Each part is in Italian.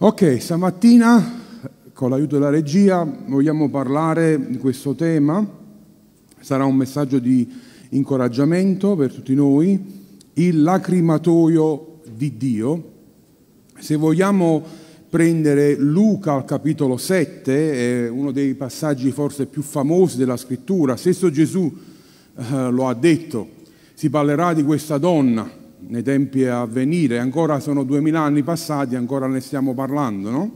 Ok, stamattina con l'aiuto della regia vogliamo parlare di questo tema. Sarà un messaggio di incoraggiamento per tutti noi, il lacrimatoio di Dio. Se vogliamo prendere Luca al capitolo 7, è uno dei passaggi forse più famosi della scrittura, stesso Gesù eh, lo ha detto, si parlerà di questa donna nei tempi a venire, ancora sono duemila anni passati, ancora ne stiamo parlando, no?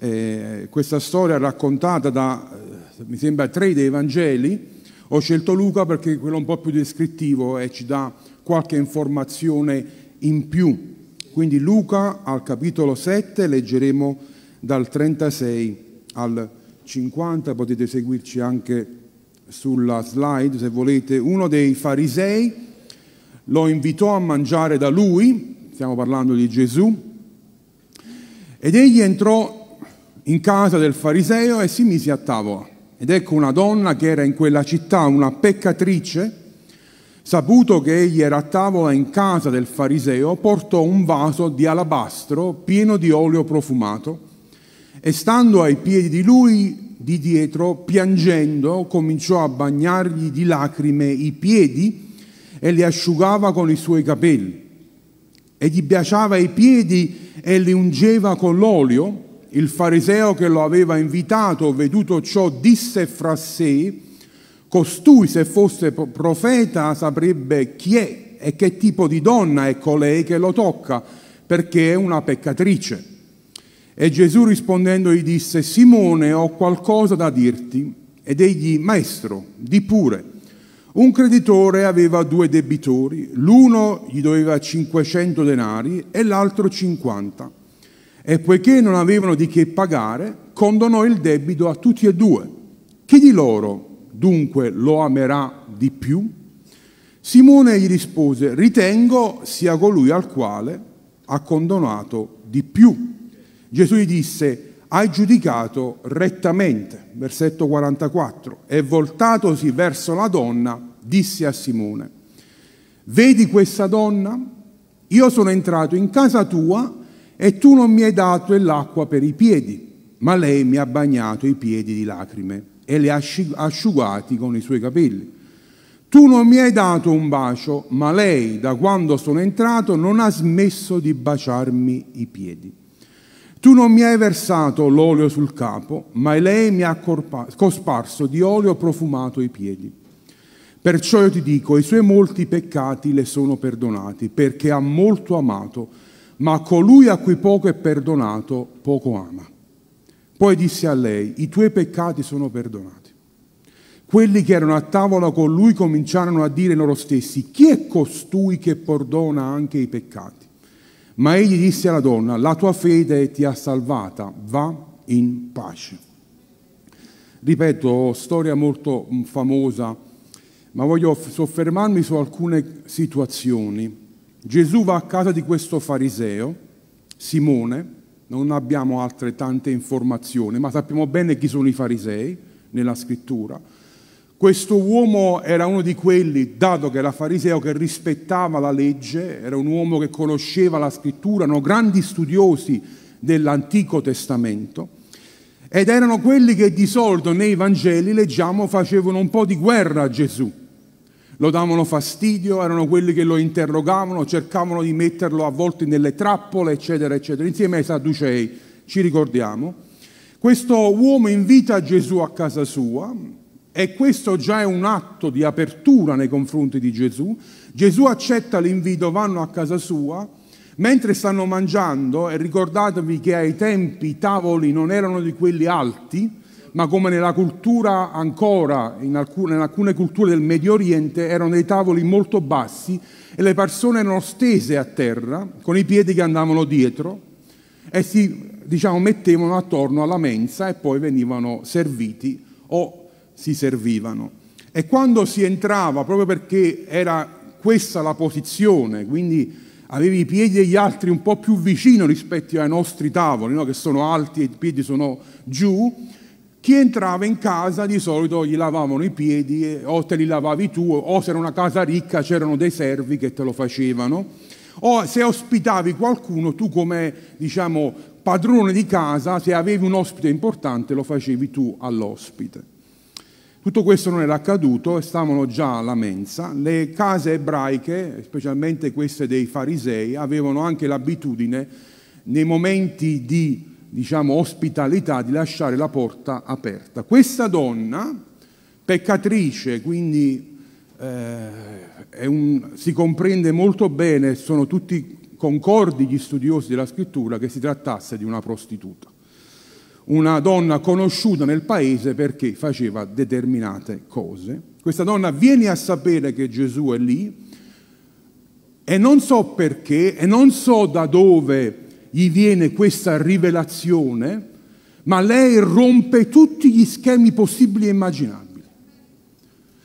eh, questa storia è raccontata da, eh, mi sembra, tre dei Vangeli, ho scelto Luca perché è quello un po' più descrittivo e ci dà qualche informazione in più. Quindi Luca al capitolo 7 leggeremo dal 36 al 50, potete seguirci anche sulla slide se volete. Uno dei farisei lo invitò a mangiare da lui, stiamo parlando di Gesù, ed egli entrò in casa del fariseo e si mise a tavola. Ed ecco una donna che era in quella città, una peccatrice, saputo che egli era a tavola in casa del fariseo, portò un vaso di alabastro pieno di olio profumato e stando ai piedi di lui di dietro, piangendo, cominciò a bagnargli di lacrime i piedi e li asciugava con i suoi capelli e gli baciava i piedi e li ungeva con l'olio. Il fariseo che lo aveva invitato, veduto ciò, disse fra sé, costui se fosse profeta saprebbe chi è e che tipo di donna è colei che lo tocca, perché è una peccatrice. E Gesù rispondendo gli disse, Simone, ho qualcosa da dirti. Ed egli, maestro, di pure. Un creditore aveva due debitori, l'uno gli doveva 500 denari e l'altro 50. E poiché non avevano di che pagare, condonò il debito a tutti e due. Chi di loro dunque lo amerà di più? Simone gli rispose, ritengo sia colui al quale ha condonato di più. Gesù gli disse, hai giudicato rettamente, versetto 44, e voltatosi verso la donna, disse a Simone, vedi questa donna? Io sono entrato in casa tua e tu non mi hai dato l'acqua per i piedi, ma lei mi ha bagnato i piedi di lacrime e li ha asciugati con i suoi capelli. Tu non mi hai dato un bacio, ma lei, da quando sono entrato, non ha smesso di baciarmi i piedi. Tu non mi hai versato l'olio sul capo, ma lei mi ha cosparso di olio profumato i piedi. Perciò io ti dico, i suoi molti peccati le sono perdonati, perché ha molto amato, ma colui a cui poco è perdonato, poco ama. Poi disse a lei, i tuoi peccati sono perdonati. Quelli che erano a tavola con lui cominciarono a dire loro stessi, chi è costui che perdona anche i peccati? Ma egli disse alla donna, la tua fede ti ha salvata, va in pace. Ripeto, storia molto mm, famosa, ma voglio soffermarmi su alcune situazioni. Gesù va a casa di questo fariseo, Simone, non abbiamo altre tante informazioni, ma sappiamo bene chi sono i farisei nella scrittura questo uomo era uno di quelli, dato che era fariseo, che rispettava la legge, era un uomo che conosceva la scrittura, erano grandi studiosi dell'Antico Testamento ed erano quelli che di solito nei Vangeli, leggiamo, facevano un po' di guerra a Gesù. Lo davano fastidio, erano quelli che lo interrogavano, cercavano di metterlo a volte nelle trappole, eccetera, eccetera, insieme ai Sadducei, ci ricordiamo. Questo uomo invita Gesù a casa sua, e questo già è un atto di apertura nei confronti di Gesù. Gesù accetta l'invito, vanno a casa sua, mentre stanno mangiando, e ricordatevi che ai tempi i tavoli non erano di quelli alti, ma come nella cultura ancora, in alcune, in alcune culture del Medio Oriente, erano dei tavoli molto bassi e le persone erano stese a terra, con i piedi che andavano dietro, e si diciamo, mettevano attorno alla mensa e poi venivano serviti o si servivano. E quando si entrava, proprio perché era questa la posizione, quindi avevi i piedi degli altri un po' più vicino rispetto ai nostri tavoli, no? che sono alti e i piedi sono giù, chi entrava in casa di solito gli lavavano i piedi o te li lavavi tu, o se era una casa ricca c'erano dei servi che te lo facevano, o se ospitavi qualcuno tu come diciamo, padrone di casa, se avevi un ospite importante lo facevi tu all'ospite. Tutto questo non era accaduto stavano già alla mensa. Le case ebraiche, specialmente queste dei farisei, avevano anche l'abitudine nei momenti di diciamo, ospitalità di lasciare la porta aperta. Questa donna, peccatrice, quindi eh, un, si comprende molto bene, sono tutti concordi gli studiosi della scrittura che si trattasse di una prostituta, una donna conosciuta nel paese perché faceva determinate cose. Questa donna viene a sapere che Gesù è lì e non so perché e non so da dove gli viene questa rivelazione, ma lei rompe tutti gli schemi possibili e immaginabili.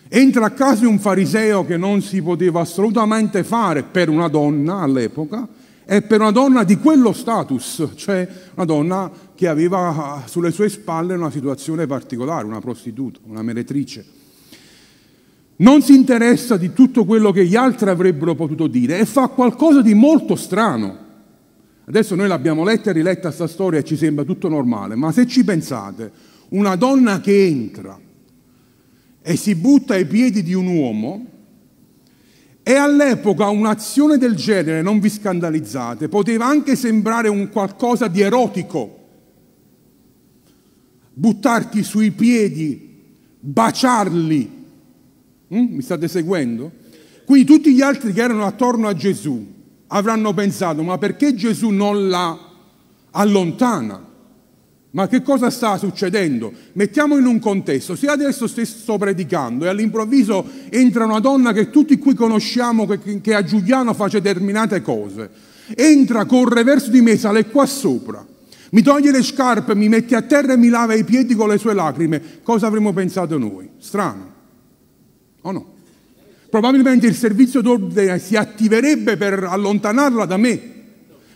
Entra a casa un fariseo che non si poteva assolutamente fare per una donna all'epoca e per una donna di quello status, cioè una donna che aveva sulle sue spalle una situazione particolare, una prostituta, una meretrice. Non si interessa di tutto quello che gli altri avrebbero potuto dire e fa qualcosa di molto strano. Adesso noi l'abbiamo letta e riletta questa storia e ci sembra tutto normale, ma se ci pensate, una donna che entra e si butta ai piedi di un uomo, e all'epoca un'azione del genere, non vi scandalizzate, poteva anche sembrare un qualcosa di erotico. Buttarti sui piedi, baciarli. Mm? Mi state seguendo? Quindi tutti gli altri che erano attorno a Gesù avranno pensato, ma perché Gesù non la allontana? Ma che cosa sta succedendo? Mettiamo in un contesto, se adesso sto predicando e all'improvviso entra una donna che tutti qui conosciamo, che, a Giuliano face determinate cose, entra, corre verso di me, sale qua sopra, mi toglie le scarpe, mi mette a terra e mi lava i piedi con le sue lacrime, cosa avremmo pensato noi? Strano, o no? probabilmente il servizio d'ordine si attiverebbe per allontanarla da me,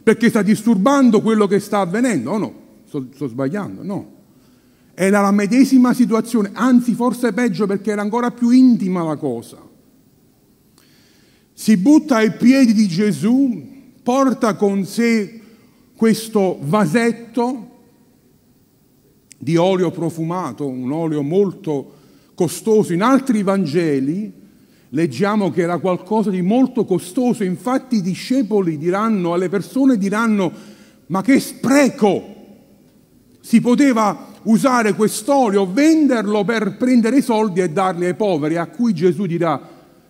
perché sta disturbando quello che sta avvenendo, o no? Sto, sto sbagliando, no. Era la medesima situazione, anzi forse peggio perché era ancora più intima la cosa. Si butta ai piedi di Gesù, porta con sé questo vasetto di olio profumato, un olio molto costoso. In altri Vangeli leggiamo che era qualcosa di molto costoso, infatti i discepoli diranno, alle persone diranno, ma che spreco! Si poteva usare quest'olio, venderlo per prendere i soldi e darli ai poveri, a cui Gesù dirà,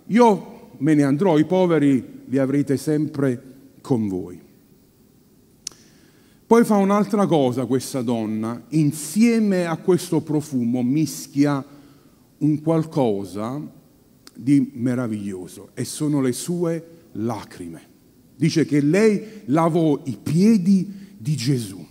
io me ne andrò, i poveri li avrete sempre con voi. Poi fa un'altra cosa questa donna, insieme a questo profumo mischia un qualcosa di meraviglioso e sono le sue lacrime. Dice che lei lavò i piedi di Gesù.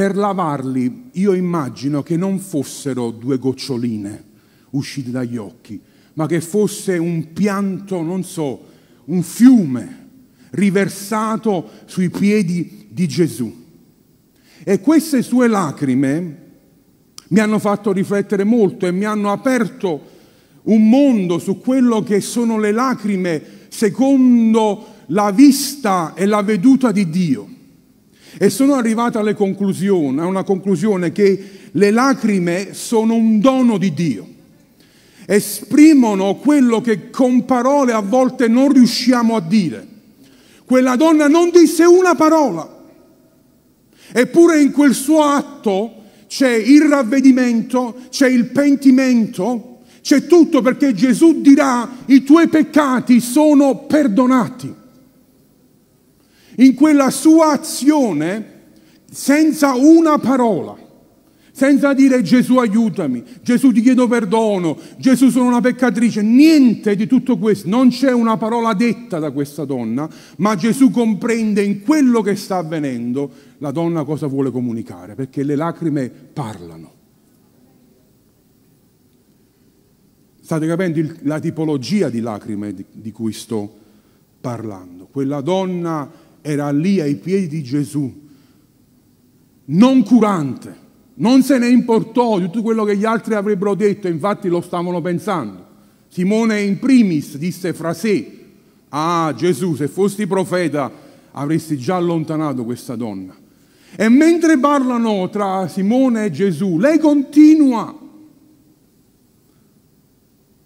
Per lavarli io immagino che non fossero due goccioline uscite dagli occhi, ma che fosse un pianto, non so, un fiume riversato sui piedi di Gesù. E queste sue lacrime mi hanno fatto riflettere molto e mi hanno aperto un mondo su quello che sono le lacrime secondo la vista e la veduta di Dio. E sono arrivato alle conclusioni, a una conclusione che le lacrime sono un dono di Dio. Esprimono quello che con parole a volte non riusciamo a dire. Quella donna non disse una parola, eppure in quel suo atto c'è il ravvedimento, c'è il pentimento, c'è tutto perché Gesù dirà i tuoi peccati sono perdonati. In quella sua azione, senza una parola, senza dire Gesù aiutami, Gesù ti chiedo perdono, Gesù sono una peccatrice, niente di tutto questo, non c'è una parola detta da questa donna, ma Gesù comprende in quello che sta avvenendo la donna cosa vuole comunicare, perché le lacrime parlano. State capendo la tipologia di lacrime di, di cui sto parlando? Quella donna era lì ai piedi di Gesù, non curante, non se ne importò di tutto quello che gli altri avrebbero detto, infatti lo stavano pensando. Simone in primis disse fra sé, ah Gesù, se fossi profeta avresti già allontanato questa donna. E mentre parlano tra Simone e Gesù, lei continua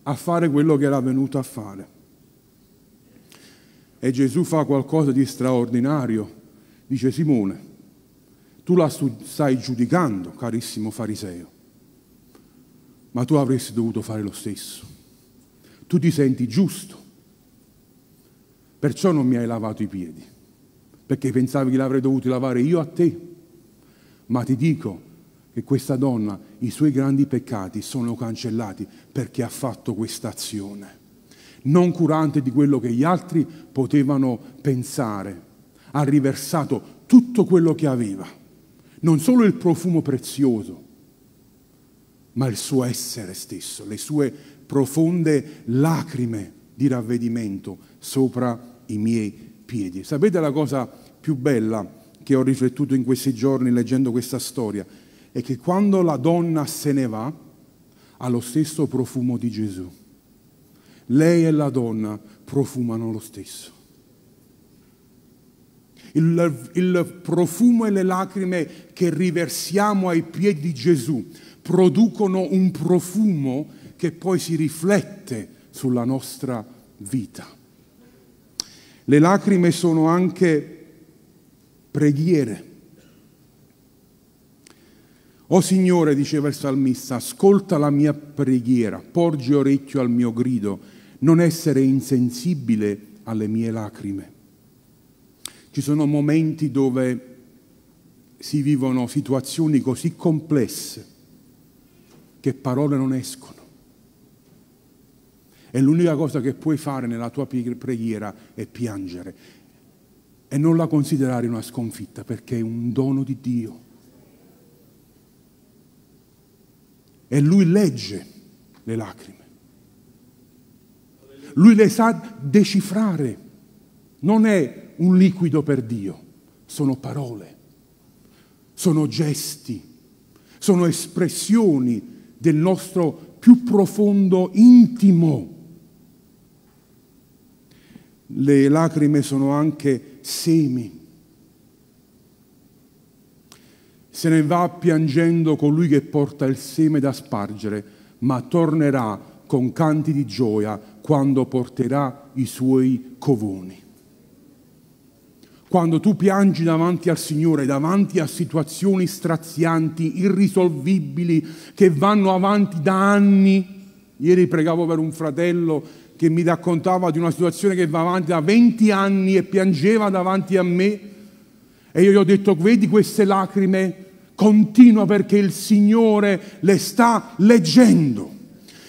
a fare quello che era venuto a fare. E Gesù fa qualcosa di straordinario. Dice Simone, tu la stai giudicando, carissimo fariseo, ma tu avresti dovuto fare lo stesso. Tu ti senti giusto, perciò non mi hai lavato i piedi, perché pensavi che l'avrei dovuto lavare io a te. Ma ti dico che questa donna, i suoi grandi peccati sono cancellati perché ha fatto questa azione non curante di quello che gli altri potevano pensare. Ha riversato tutto quello che aveva, non solo il profumo prezioso, ma il suo essere stesso, le sue profonde lacrime di ravvedimento sopra i miei piedi. Sapete la cosa più bella che ho riflettuto in questi giorni leggendo questa storia? È che quando la donna se ne va, ha lo stesso profumo di Gesù lei e la donna profumano lo stesso. Il, il, profumo e le lacrime che riversiamo ai piedi di Gesù producono un profumo che poi si riflette sulla nostra vita. Le lacrime sono anche preghiere. O Signore, diceva il salmista, ascolta la mia preghiera, porgi orecchio al mio grido non essere insensibile alle mie lacrime. Ci sono momenti dove si vivono situazioni così complesse che parole non escono. E l'unica cosa che puoi fare nella tua preghiera è piangere e non la considerare una sconfitta perché è un dono di Dio. E lui legge le lacrime lui le sa decifrare. Non è un liquido per Dio, sono parole, sono gesti, sono espressioni del nostro più profondo intimo. Le lacrime sono anche semi. Se ne va piangendo colui che porta il seme da spargere, ma tornerà con canti di gioia quando porterà i suoi covoni. Quando tu piangi davanti al Signore, davanti a situazioni strazianti, irrisolvibili, che vanno avanti da anni. Ieri pregavo per un fratello che mi raccontava di una situazione che va avanti da 20 anni e piangeva davanti a me. E io gli ho detto, vedi queste lacrime? Continua perché il Signore le sta leggendo.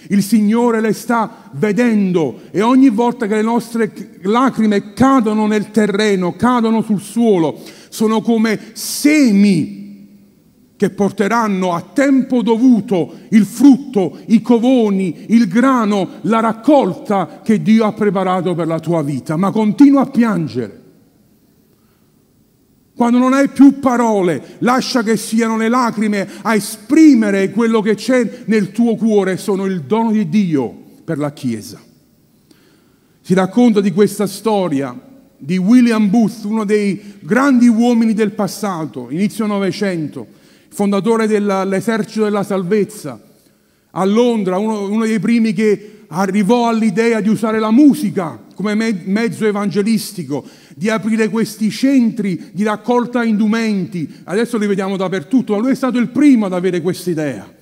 Il Signore le sta vedendo e ogni volta che le nostre lacrime cadono nel terreno, cadono sul suolo, sono come semi che porteranno a tempo dovuto il frutto, i covoni, il grano, la raccolta che Dio ha preparato per la tua vita. Ma continua a piangere quando non hai più parole, lascia che siano le lacrime a esprimere quello che c'è nel tuo cuore, sono il dono di Dio per la Chiesa. Si racconta di questa storia di William Booth, uno dei grandi uomini del passato, inizio Novecento, fondatore dell'esercito della salvezza, a Londra, uno, uno dei primi che arrivò all'idea di usare la musica come mezzo evangelistico di aprire questi centri di raccolta indumenti. Adesso li vediamo dappertutto, ma lui è stato il primo ad avere questa idea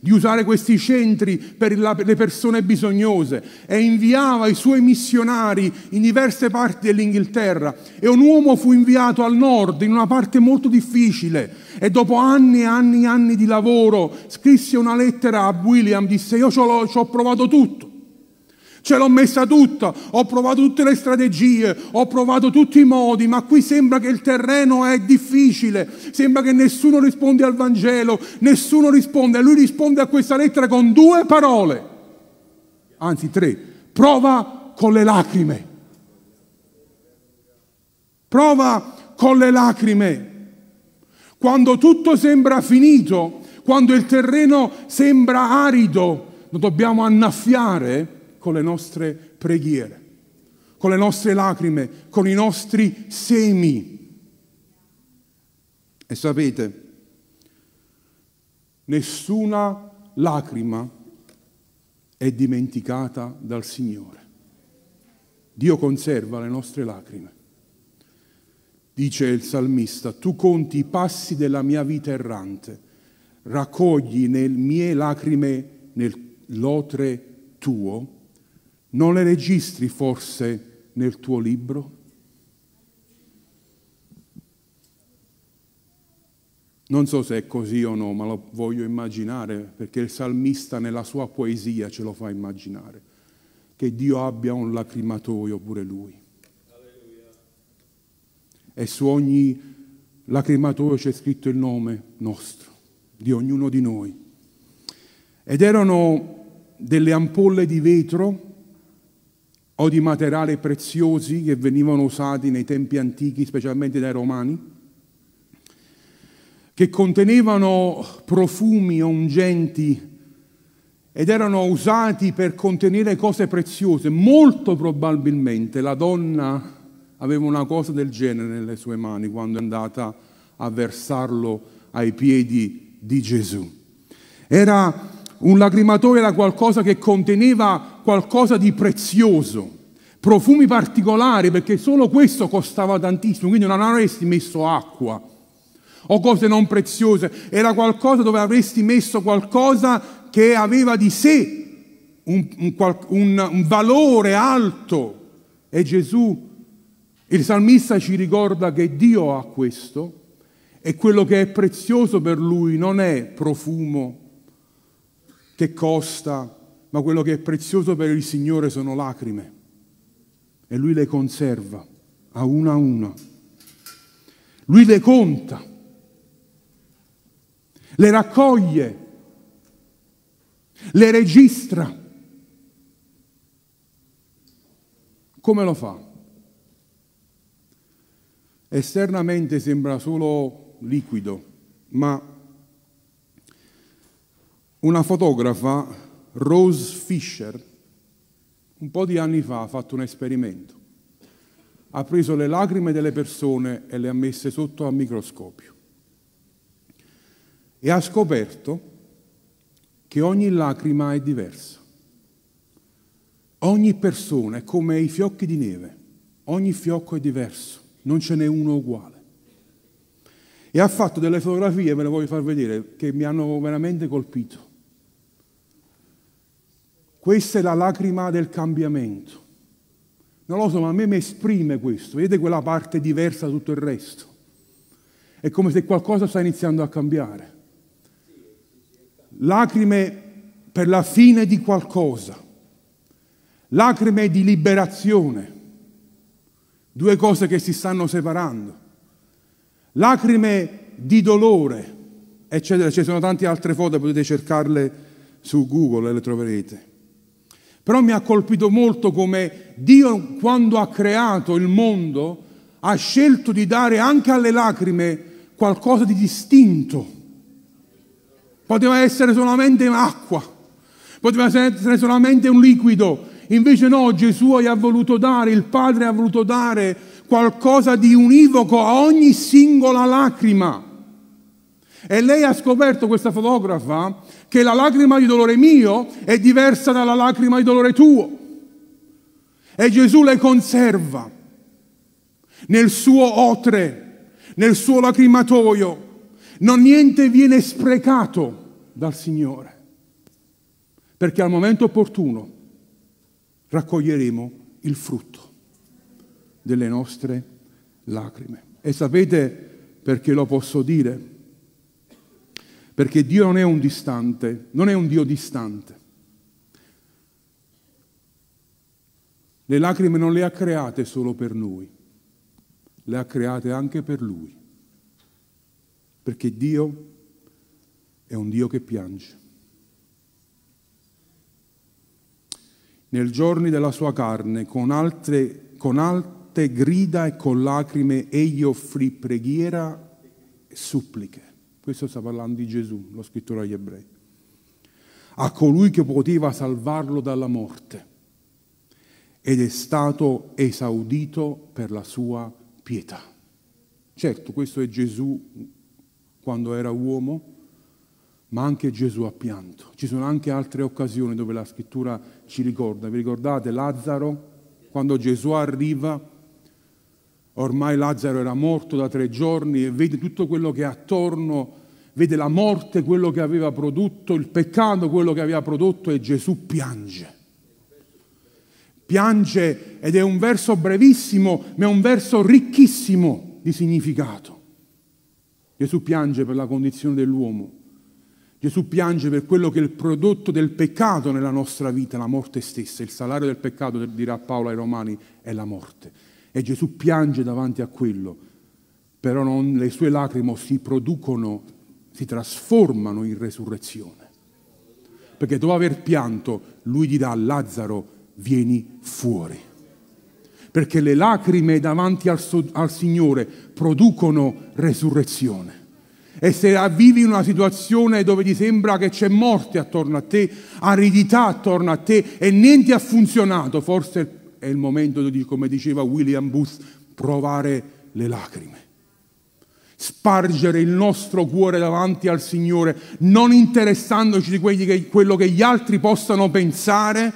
di usare questi centri per le persone bisognose. E inviava i suoi missionari in diverse parti dell'Inghilterra. E un uomo fu inviato al nord in una parte molto difficile. E dopo anni e anni e anni di lavoro scrisse una lettera a William, disse io ci ho provato tutto, Ce l'ho messa tutta, ho provato tutte le strategie, ho provato tutti i modi, ma qui sembra che il terreno è difficile, sembra che nessuno risponde al Vangelo, nessuno risponde. Lui risponde a questa lettera con due parole, anzi tre, prova con le lacrime. Prova con le lacrime. Quando tutto sembra finito, quando il terreno sembra arido, lo dobbiamo annaffiare con le nostre preghiere, con le nostre lacrime, con i nostri semi. E sapete, nessuna lacrima è dimenticata dal Signore. Dio conserva le nostre lacrime. Dice il salmista, tu conti i passi della mia vita errante, raccogli le mie lacrime nel lotre tuo, non le registri forse nel tuo libro? Non so se è così o no, ma lo voglio immaginare, perché il salmista nella sua poesia ce lo fa immaginare, che Dio abbia un lacrimatoio pure lui. E su ogni lacrimatoio c'è scritto il nome nostro, di ognuno di noi. Ed erano delle ampolle di vetro o di materiali preziosi che venivano usati nei tempi antichi, specialmente dai romani che contenevano profumi ungenti ed erano usati per contenere cose preziose. Molto probabilmente la donna aveva una cosa del genere nelle sue mani quando è andata a versarlo ai piedi di Gesù. Era un lacrimatoio, era qualcosa che conteneva qualcosa di prezioso, profumi particolari, perché solo questo costava tantissimo, quindi non avresti messo acqua o cose non preziose, era qualcosa dove avresti messo qualcosa che aveva di sé un, un, un, un valore alto. E Gesù, il salmista ci ricorda che Dio ha questo e quello che è prezioso per lui non è profumo che costa, ma quello che è prezioso per il Signore sono lacrime. E lui le conserva a una a una. Lui le conta le raccoglie, le registra. Come lo fa? Esternamente sembra solo liquido, ma una fotografa, Rose Fisher, un po' di anni fa ha fatto un esperimento. Ha preso le lacrime delle persone e le ha messe sotto al microscopio e ha scoperto che ogni lacrima è diversa. Ogni persona è come i fiocchi di neve, ogni fiocco è diverso, non ce n'è uno uguale. E ha fatto delle fotografie, ve le voglio far vedere, che mi hanno veramente colpito. Questa è la lacrima del cambiamento. Non lo so, ma a me mi esprime questo. Vedete quella parte diversa da tutto il resto? È come se qualcosa sta iniziando a cambiare lacrime per la fine di qualcosa, lacrime di liberazione, due cose che si stanno separando, lacrime di dolore, eccetera. Ci sono tante altre foto, potete cercarle su Google e le troverete. Però mi ha colpito molto come Dio, quando ha creato il mondo, ha scelto di dare anche alle lacrime qualcosa di distinto poteva essere solamente acqua, poteva essere solamente un liquido. Invece no, Gesù gli ha voluto dare, il Padre ha voluto dare qualcosa di univoco a ogni singola lacrima. E lei ha scoperto, questa fotografa, che la lacrima di dolore mio è diversa dalla lacrima di dolore tuo. E Gesù le conserva nel suo otre, nel suo lacrimatoio. Non niente viene sprecato dal Signore, perché al momento opportuno raccoglieremo il frutto delle nostre lacrime. E sapete perché lo posso dire? Perché Dio non è un distante, non è un Dio distante. Le lacrime non le ha create solo per noi, le ha create anche per Lui. Perché Dio è un Dio che piange. Nei giorni della sua carne, con, altre, con alte grida e con lacrime, egli offrì preghiera e suppliche. Questo sta parlando di Gesù, lo scrittore agli ebrei. A colui che poteva salvarlo dalla morte ed è stato esaudito per la sua pietà. Certo, questo è Gesù quando era uomo, ma anche Gesù ha pianto. Ci sono anche altre occasioni dove la scrittura ci ricorda. Vi ricordate Lazzaro? Quando Gesù arriva, ormai Lazzaro era morto da tre giorni e vede tutto quello che ha attorno, vede la morte, quello che aveva prodotto, il peccato, quello che aveva prodotto e Gesù piange. Piange ed è un verso brevissimo, ma è un verso ricchissimo di significato. Gesù piange per la condizione dell'uomo Gesù piange per quello che è il prodotto del peccato nella nostra vita, la morte stessa. Il salario del peccato, dirà Paolo ai Romani, è la morte. E Gesù piange davanti a quello, però non, le sue lacrime si producono, si trasformano in resurrezione. Perché dopo aver pianto, lui dirà a Lazzaro, vieni fuori. Perché le lacrime davanti al, al Signore producono resurrezione. E se vivi una situazione dove ti sembra che c'è morte attorno a te, aridità attorno a te e niente ha funzionato, forse è il momento di, come diceva William Booth, provare le lacrime. Spargere il nostro cuore davanti al Signore, non interessandoci di che, quello che gli altri possano pensare,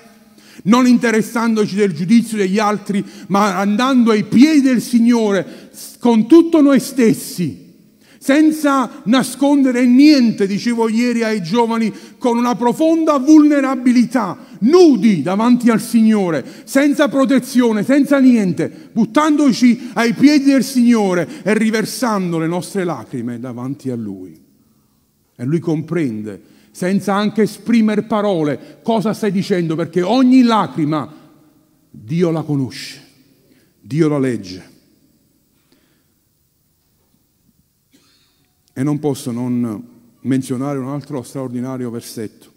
non interessandoci del giudizio degli altri, ma andando ai piedi del Signore con tutto noi stessi senza nascondere niente, dicevo ieri ai giovani, con una profonda vulnerabilità, nudi davanti al Signore, senza protezione, senza niente, buttandoci ai piedi del Signore e riversando le nostre lacrime davanti a Lui. E Lui comprende, senza anche esprimere parole, cosa stai dicendo, perché ogni lacrima Dio la conosce, Dio la legge. E non posso non menzionare un altro straordinario versetto,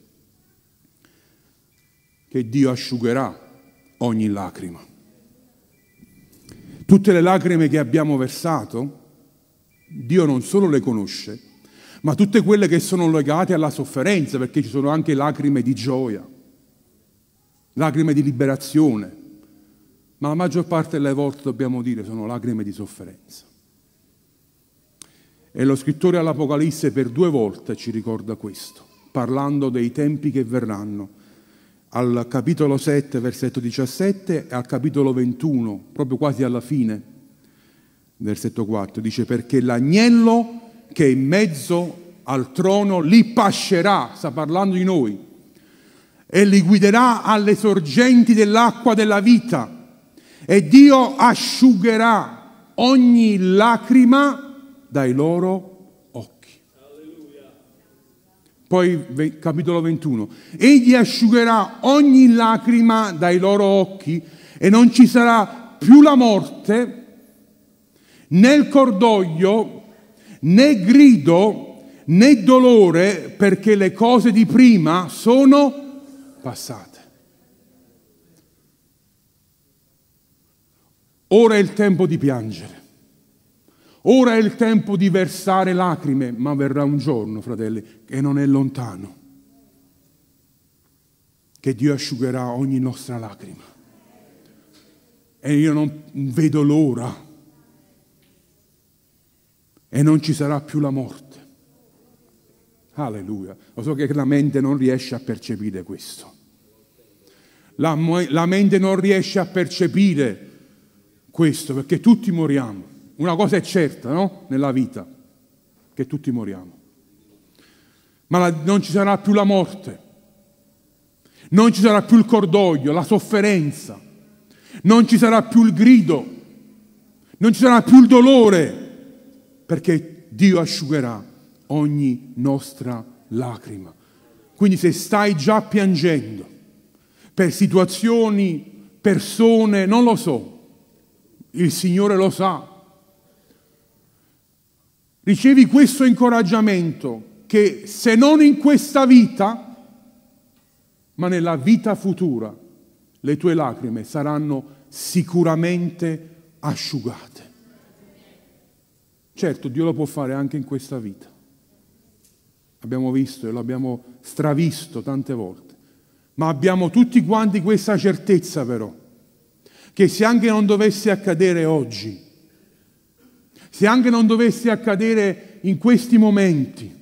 che Dio asciugherà ogni lacrima. Tutte le lacrime che abbiamo versato, Dio non solo le conosce, ma tutte quelle che sono legate alla sofferenza, perché ci sono anche lacrime di gioia, lacrime di liberazione, ma la maggior parte delle volte dobbiamo dire sono lacrime di sofferenza. E lo scrittore all'Apocalisse per due volte ci ricorda questo, parlando dei tempi che verranno. Al capitolo 7, versetto 17 e al capitolo 21, proprio quasi alla fine, versetto 4, dice perché l'agnello che è in mezzo al trono li pascerà, sta parlando di noi, e li guiderà alle sorgenti dell'acqua della vita e Dio asciugherà ogni lacrima dai loro. Poi capitolo 21. Egli asciugherà ogni lacrima dai loro occhi e non ci sarà più la morte, né il cordoglio, né grido, né dolore, perché le cose di prima sono passate. Ora è il tempo di piangere. Ora è il tempo di versare lacrime, ma verrà un giorno, fratelli, che non è lontano, che Dio asciugherà ogni nostra lacrima. E io non vedo l'ora. E non ci sarà più la morte. Alleluia. Lo so che la mente non riesce a percepire questo. La, la mente non riesce a percepire questo perché tutti moriamo. Una cosa è certa, no? Nella vita, che tutti moriamo. Ma la, non ci sarà più la morte, non ci sarà più il cordoglio, la sofferenza, non ci sarà più il grido, non ci sarà più il dolore, perché Dio asciugherà ogni nostra lacrima. Quindi se stai già piangendo per situazioni, persone, non lo so, il Signore lo sa, ricevi questo incoraggiamento che se non in questa vita, ma nella vita futura, le tue lacrime saranno sicuramente asciugate. Certo, Dio lo può fare anche in questa vita. Abbiamo visto e l'abbiamo stravisto tante volte. Ma abbiamo tutti quanti questa certezza però, che se anche non dovesse accadere oggi, se anche non dovesse accadere in questi momenti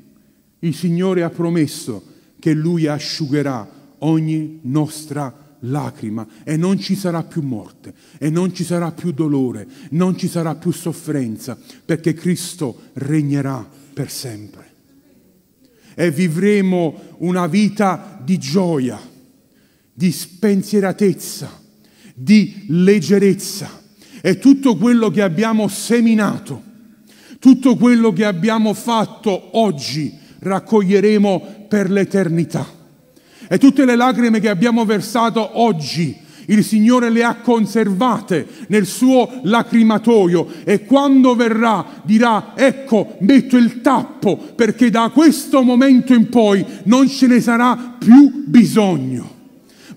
il Signore ha promesso che Lui asciugherà ogni nostra lacrima e non ci sarà più morte e non ci sarà più dolore, non ci sarà più sofferenza, perché Cristo regnerà per sempre. E vivremo una vita di gioia, di spensieratezza, di leggerezza. E tutto quello che abbiamo seminato, tutto quello che abbiamo fatto oggi, raccoglieremo per l'eternità. E tutte le lacrime che abbiamo versato oggi, il Signore le ha conservate nel suo lacrimatoio e quando verrà dirà ecco metto il tappo perché da questo momento in poi non ce ne sarà più bisogno.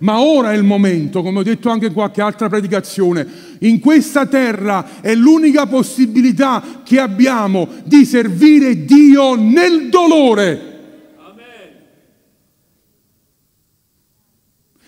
Ma ora è il momento, come ho detto anche in qualche altra predicazione, in questa terra è l'unica possibilità che abbiamo di servire Dio nel dolore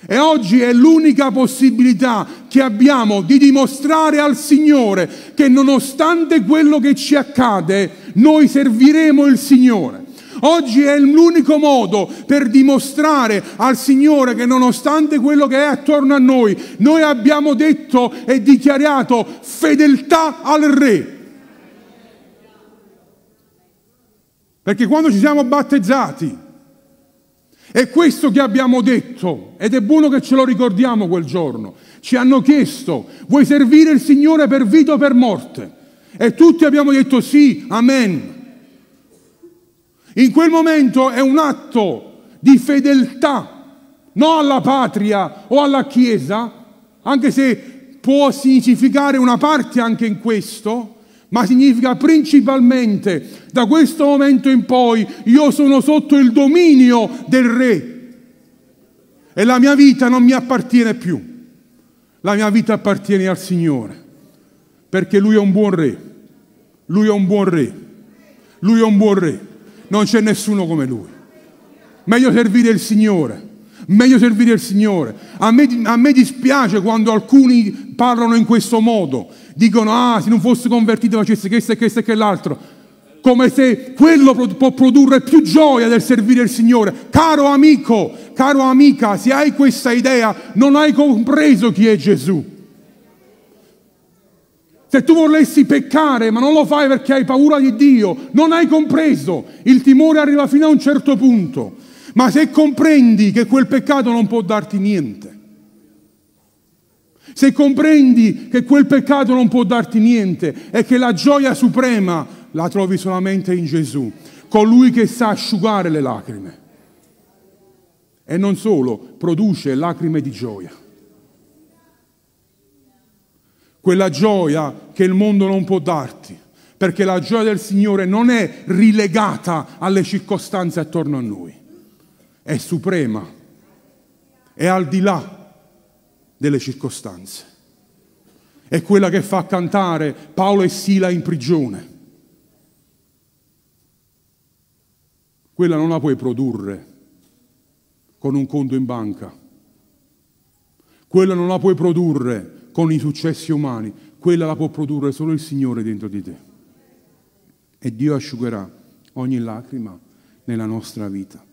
E oggi è l'unica possibilità che abbiamo di dimostrare al Signore che nonostante quello che ci accade, noi serviremo il Signore. Oggi è l'unico modo per dimostrare al Signore che nonostante quello che è attorno a noi, noi abbiamo detto e dichiarato fedeltà al Re. Perché quando ci siamo battezzati, è questo che abbiamo detto ed è buono che ce lo ricordiamo quel giorno. Ci hanno chiesto, vuoi servire il Signore per vita o per morte? E tutti abbiamo detto sì, amen. In quel momento è un atto di fedeltà, non alla patria o alla Chiesa, anche se può significare una parte anche in questo, ma significa principalmente da questo momento in poi io sono sotto il dominio del re e la mia vita non mi appartiene più, la mia vita appartiene al Signore, perché Lui è un buon re, Lui è un buon re, Lui è un buon re, non c'è nessuno come Lui. Meglio servire il Signore. Meglio servire il Signore. A me, a me dispiace quando alcuni parlano in questo modo dicono, ah, se non fosse convertito facesse questo e questo e quell'altro. Come se quello può produrre più gioia del servire il Signore. Caro amico, caro amica, se hai questa idea, non hai compreso chi è Gesù. Se tu volessi peccare, ma non lo fai perché hai paura di Dio, non hai compreso. Il timore arriva fino a un certo punto. Ma se comprendi che quel peccato non può darti niente, se comprendi che quel peccato non può darti niente e che la gioia suprema la trovi solamente in Gesù, colui che sa asciugare le lacrime. E non solo, produce lacrime di gioia. Quella gioia che il mondo non può darti, perché la gioia del Signore non è rilegata alle circostanze attorno a noi, è suprema, è al di là delle circostanze. È quella che fa cantare Paolo e Sila in prigione. Quella non la puoi produrre con un conto in banca. Quella non la puoi produrre con i successi umani. Quella la può produrre solo il Signore dentro di te. E Dio asciugherà ogni lacrima nella nostra vita.